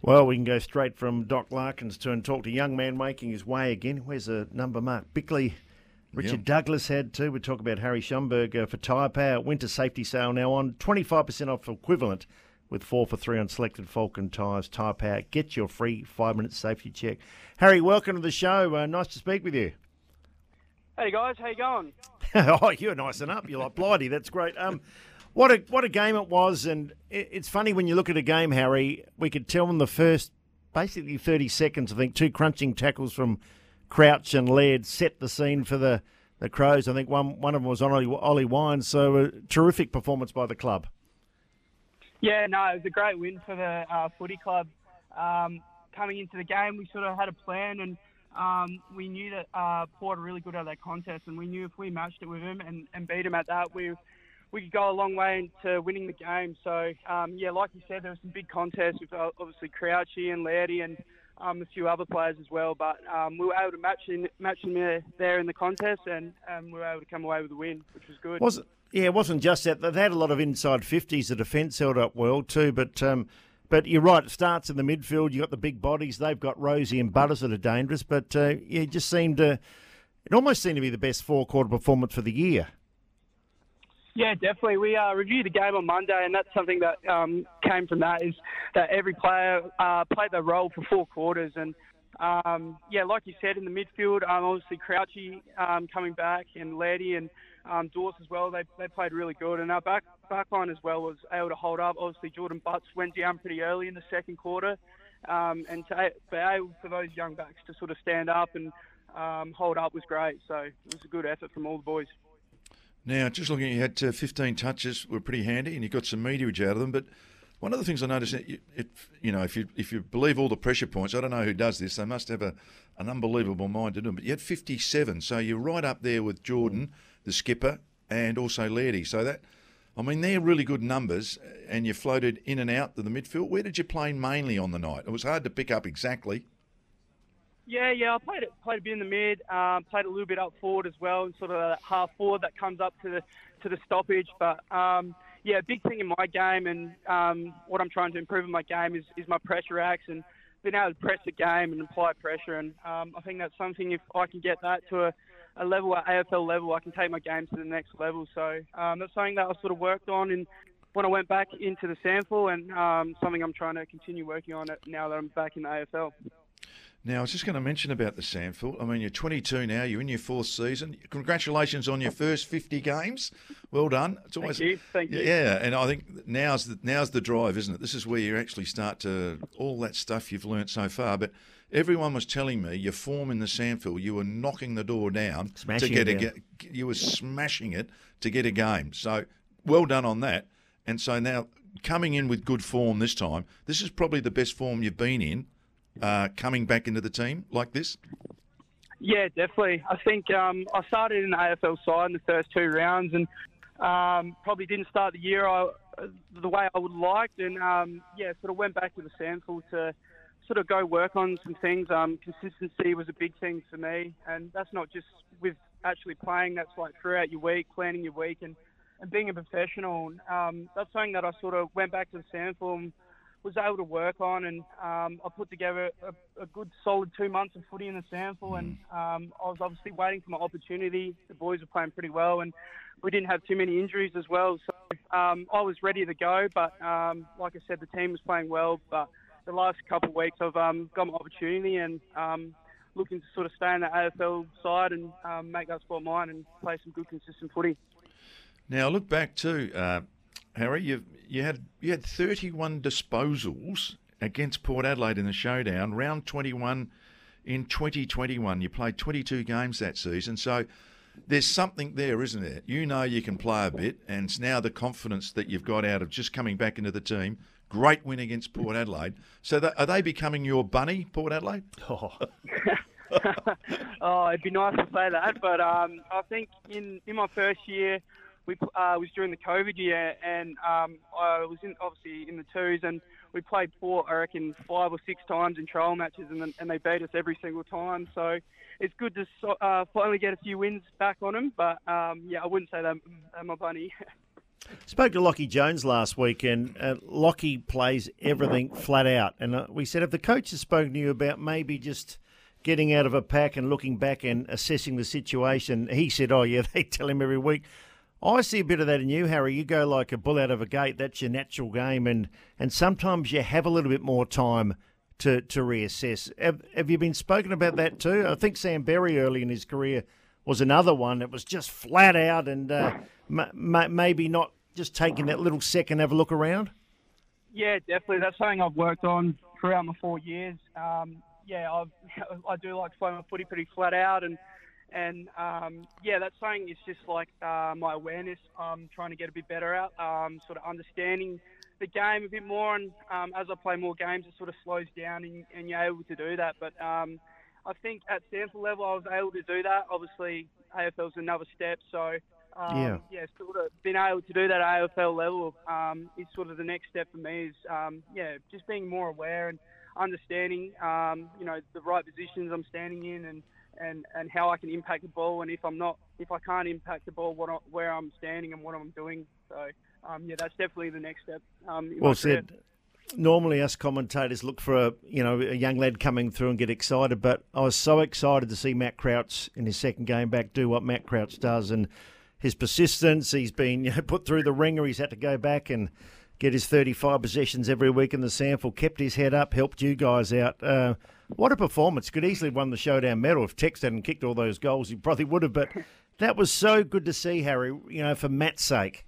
Well, we can go straight from Doc Larkins to and talk to young man making his way again. Where's the number mark? Bickley. Richard Yep. Douglas had too. We talk about Harry Schoenberg uh, for Tyre Power. Winter safety sale now on. 25% off equivalent with four for three on selected Falcon tyres. Tyre Power. Get your free five minute safety check. Harry, welcome to the show. Uh, nice to speak with you. Hey guys, how you going? oh, you're nice and up. You're like Blighty. That's great. Um, what a what a game it was, and it, it's funny when you look at a game, Harry. We could tell in the first basically 30 seconds. I think two crunching tackles from Crouch and Laird set the scene for the, the Crows. I think one one of them was on Ollie, Ollie. So a terrific performance by the club. Yeah, no, it was a great win for the uh, footy club. Um, coming into the game, we sort of had a plan, and um, we knew that uh, Port are really good at that contest, and we knew if we matched it with them and, and beat them at that, we we could go a long way into winning the game. So um, yeah, like you said, there was some big contests with uh, obviously Crouchy and Lairdy and um, a few other players as well. But um, we were able to match in, match them there, in the contest, and we were able to come away with a win, which was good. Was it? yeah, it wasn't just that. They had a lot of inside fifties. The defence held up well too, but. Um, but you're right. It starts in the midfield. You have got the big bodies. They've got Rozee and Butters that are dangerous. But uh, yeah, it just seemed to. It almost seemed to be the best four quarter performance for the year. Yeah, definitely. We uh, reviewed the game on Monday, and that's something that um, came from that is that every player uh, played their role for four quarters. And um, yeah, like you said, in the midfield, um, obviously Crouchy um, coming back and Laddie and um, Dawes as well. They, they played really good, and our back back line as well was able to hold up. Obviously, Jordan Butts went down pretty early in the second quarter, um, and to be able for those young backs to sort of stand up and um, hold up was great. So it was a good effort from all the boys. Now, just looking, at you had uh, 15 touches, were pretty handy, and you got some meterage out of them. But one of the things I noticed, it, it, you know, if you if you believe all the pressure points, I don't know who does this. They must have a, an unbelievable mind to do. it, But you had 57, so you're right up there with Jordan, the skipper, and also Lairdy. So that, I mean, they're really good numbers. And you floated in and out to the midfield. Where did you play mainly on the night? It was hard to pick up exactly. Yeah, yeah, I played it, played a bit in the mid, um, played a little bit up forward as well, and sort of that half forward that comes up to the to the stoppage. But um, yeah, big thing in my game and um, what I'm trying to improve in my game is, is my pressure acts and being able to press the game and apply pressure. And um, I think that's something if I can get that to a, a level at AFL level, I can take my game to the next level. So um, that's something that I sort of worked on and when I went back into the SANFL and um, something I'm trying to continue working on it now that I'm back in the AFL. Now, I was just going to mention about the SANFL. I mean, you're 22 now. You're in your fourth season. Congratulations on your first 50 games. Well done. It's Thank you. Thank you. Yeah, and I think now's the, now's the drive, isn't it? This is where you actually start to all that stuff you've learnt so far. But everyone was telling me your form in the SANFL, you were knocking the door down Smashing to get it a down. you were smashing it to get a game. So well done on that. And so now coming in with good form this time, this is probably the best form you've been in uh, coming back into the team like this? Yeah, definitely. I think um, I started in the AFL side in the first two rounds, and um, probably didn't start the year I, the way I would liked, and um, yeah, sort of went back to the SANFL to sort of go work on some things. Um, consistency was a big thing for me, and that's not just with actually playing. That's like throughout your week, planning your week, and, and being a professional. Um, that's something that I sort of went back to the SANFL and was able to work on, and um, I put together a, a good solid two months of footy in the SANFL, and um, I was obviously waiting for my opportunity. The boys were playing pretty well, and we didn't have too many injuries as well, so um, I was ready to go. But um, like I said, the team was playing well, but the last couple of weeks I've um, got my opportunity and um, looking to sort of stay in the AFL side and um, make that spot mine and play some good consistent footy. Now look back to uh, Harry. You you had you had 31 disposals against Port Adelaide in the showdown, round 21 in 2021. You played 22 games that season, so there's something there, isn't there? You know you can play a bit, and it's now the confidence that you've got out of just coming back into the team Great win against Port Adelaide. So that, are they becoming your bunny, Port Adelaide? Oh, oh, it'd be nice to say that, but um, I think in in my first year, we uh, was during the COVID year, and um, I was in obviously in the twos, and we played Port, I reckon, five or six times in trial matches, and, and they beat us every single time. So it's good to uh, finally get a few wins back on them. But um, yeah, I wouldn't say that I'm a bunny. Spoke to Lockie Jones last week, and uh, Lockie plays everything flat out. And uh, we said, if the coach has spoken to you about maybe just getting out of a pack and looking back and assessing the situation, he said, oh, yeah, they tell him every week. I see a bit of that in you, Harry. You go like a bull out of a gate. That's your natural game, and and sometimes you have a little bit more time to to reassess. Have, have you been spoken about that too? I think Sam Berry early in his career was another one that was just flat out and uh, m- m- maybe not just taking that little second have a look around. Yeah, definitely. That's something I've worked on throughout my four years. Um, yeah, I've, I do like to play my footy pretty flat out and and um, yeah, that's something. It's just like uh, my awareness. I'm trying to get a bit better at, um, sort of understanding the game a bit more. And um, as I play more games, it sort of slows down, and, and you're able to do that. But um, I think at SANFL level, I was able to do that. Obviously, AFL's another step, so. Um, yeah. yeah, sort of being able to do that at AFL level um, is sort of the next step for me. Is um, yeah, just being more aware and understanding, um, you know, the right positions I'm standing in and and, and how I can impact the ball, and if I'm not, if I can't impact the ball, what I, where I'm standing and what I'm doing. So um, yeah, that's definitely the next step. Um, well said. Normally, us commentators look for a you know a young lad coming through and get excited, but I was so excited to see Matt Crouch in his second game back do what Matt Crouch does, and his persistence. He's been you know, put through the ringer. He's had to go back and get his 35 possessions every week in the SANFL. Kept his head up, helped you guys out. Uh, what a performance! Could easily have won the showdown medal if Tex hadn't kicked all those goals. He probably would have. But that was so good to see, Harry. You know, for Matt's sake.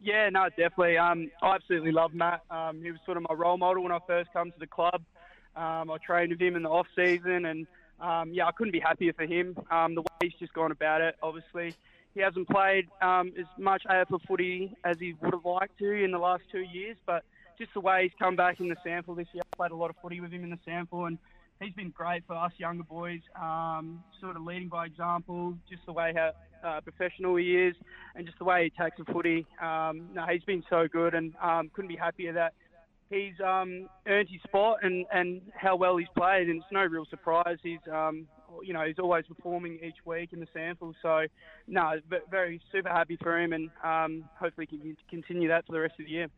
Yeah, no, definitely. Um, I absolutely love Matt. Um, he was sort of my role model when I first come to the club. Um, I trained with him in the off season, and um, yeah, I couldn't be happier for him. Um, the way he's just gone about it, obviously, he hasn't played um, as much AFL footy as he would have liked to in the last two years, but just the way he's come back in the SANFL this year. I played a lot of footy with him in the SANFL, and he's been great for us younger boys, um, sort of leading by example, just the way how uh, professional he is, and just the way he takes the footy. Um, no, he's been so good, and um, couldn't be happier that he's um, earned his spot and, and how well he's played. And it's no real surprise. He's um, you know he's always performing each week in the SANFL. So no, very super happy for him, and um, hopefully can continue that for the rest of the year.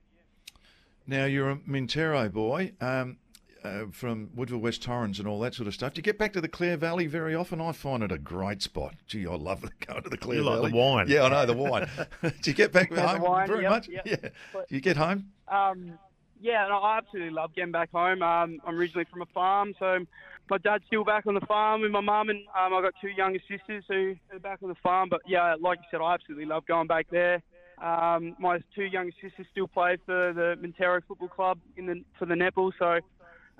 Now you're a Mintaro boy. Um, uh, from Woodville West Torrens and all that sort of stuff. Do you get back to the Clare Valley very often? I find it a great spot. Gee, I love going to the Clare you Valley. like the wine. Yeah, I know the wine. Do you get back yeah, home wine, very yep, much? Yep. Yeah. Do you get home? Um, yeah, no, I absolutely love getting back home. Um, I'm originally from a farm, so my dad's still back on the farm with my mum, and um, I've got two younger sisters who are back on the farm. But yeah, like you said, I absolutely love going back there. Um, my two younger sisters still play for the Mintaro Football Club in the for the netball, so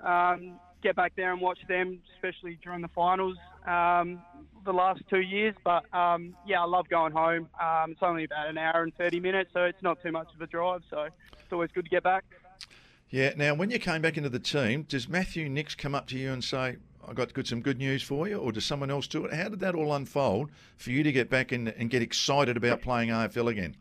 um, get back there and watch them, especially during the finals um, the last two years. But um, yeah, I love going home. Um, it's only about an hour and 30 minutes, so it's not too much of a drive. So it's always good to get back. Yeah. Now, when you came back into the team, does Matthew Nicks come up to you and say, I got good, some good news for you, or does someone else do it? How did that all unfold for you to get back and get excited about playing AFL again?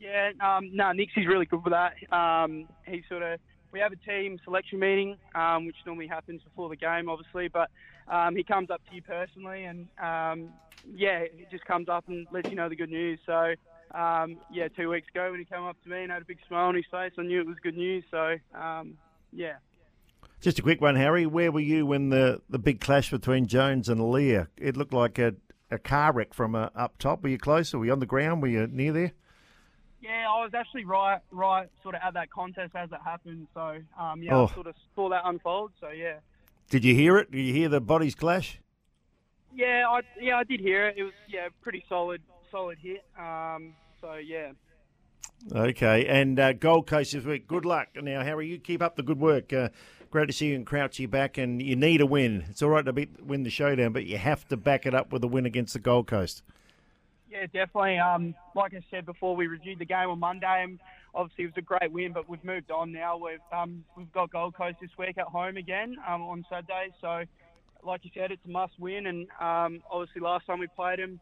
Yeah, um, no, is really good for that. Um, he sort of we have a team selection meeting, um, which normally happens before the game, obviously, but um, he comes up to you personally, and um, yeah, he just comes up and lets you know the good news. So um, yeah, two weeks ago when he came up to me and had a big smile on his face, I knew it was good news. So um, yeah. Just a quick one, Harry. Where were you when the, the big clash between Jones and Lear? It looked like a, a car wreck from uh, up top. Were you close? Were you on the ground? Were you near there? Yeah, I was actually right, right, sort of at that contest as it happened. So, um, yeah, Oh. I sort of saw that unfold. So, yeah, Did you hear it? Did you hear the bodies clash? yeah, I yeah, I did hear it. It was yeah, pretty solid, solid hit. Um, so yeah, Okay, and uh, Gold Coast this week. Good luck now, Harry. You keep up the good work. Uh, great to see you and Crouchy back, and you need a win. It's all right to beat, win the showdown, but you have to back it up with a win against the Gold Coast. Yeah, definitely. Um, like I said before, we reviewed the game on Monday, and obviously it was a great win. But we've moved on now. We've um, we've got Gold Coast this week at home again um, on Saturday. So, like you said, it's a must win. And um, obviously last time we played them,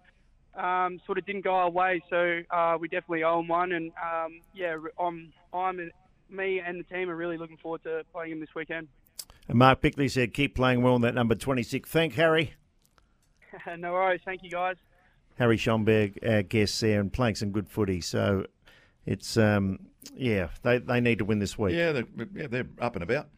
um, sort of didn't go our way. So uh, we definitely own one. And um, yeah, I'm I'm me and the team are really looking forward to playing them this weekend. And Mark Bickley said, "Keep playing well in that number 26." Thank Harry. no worries. Thank you, guys. Harry Schoenberg, our guest there, and playing some good footy. So it's um, yeah, they they need to win this week. Yeah, they're, yeah, they're up and about.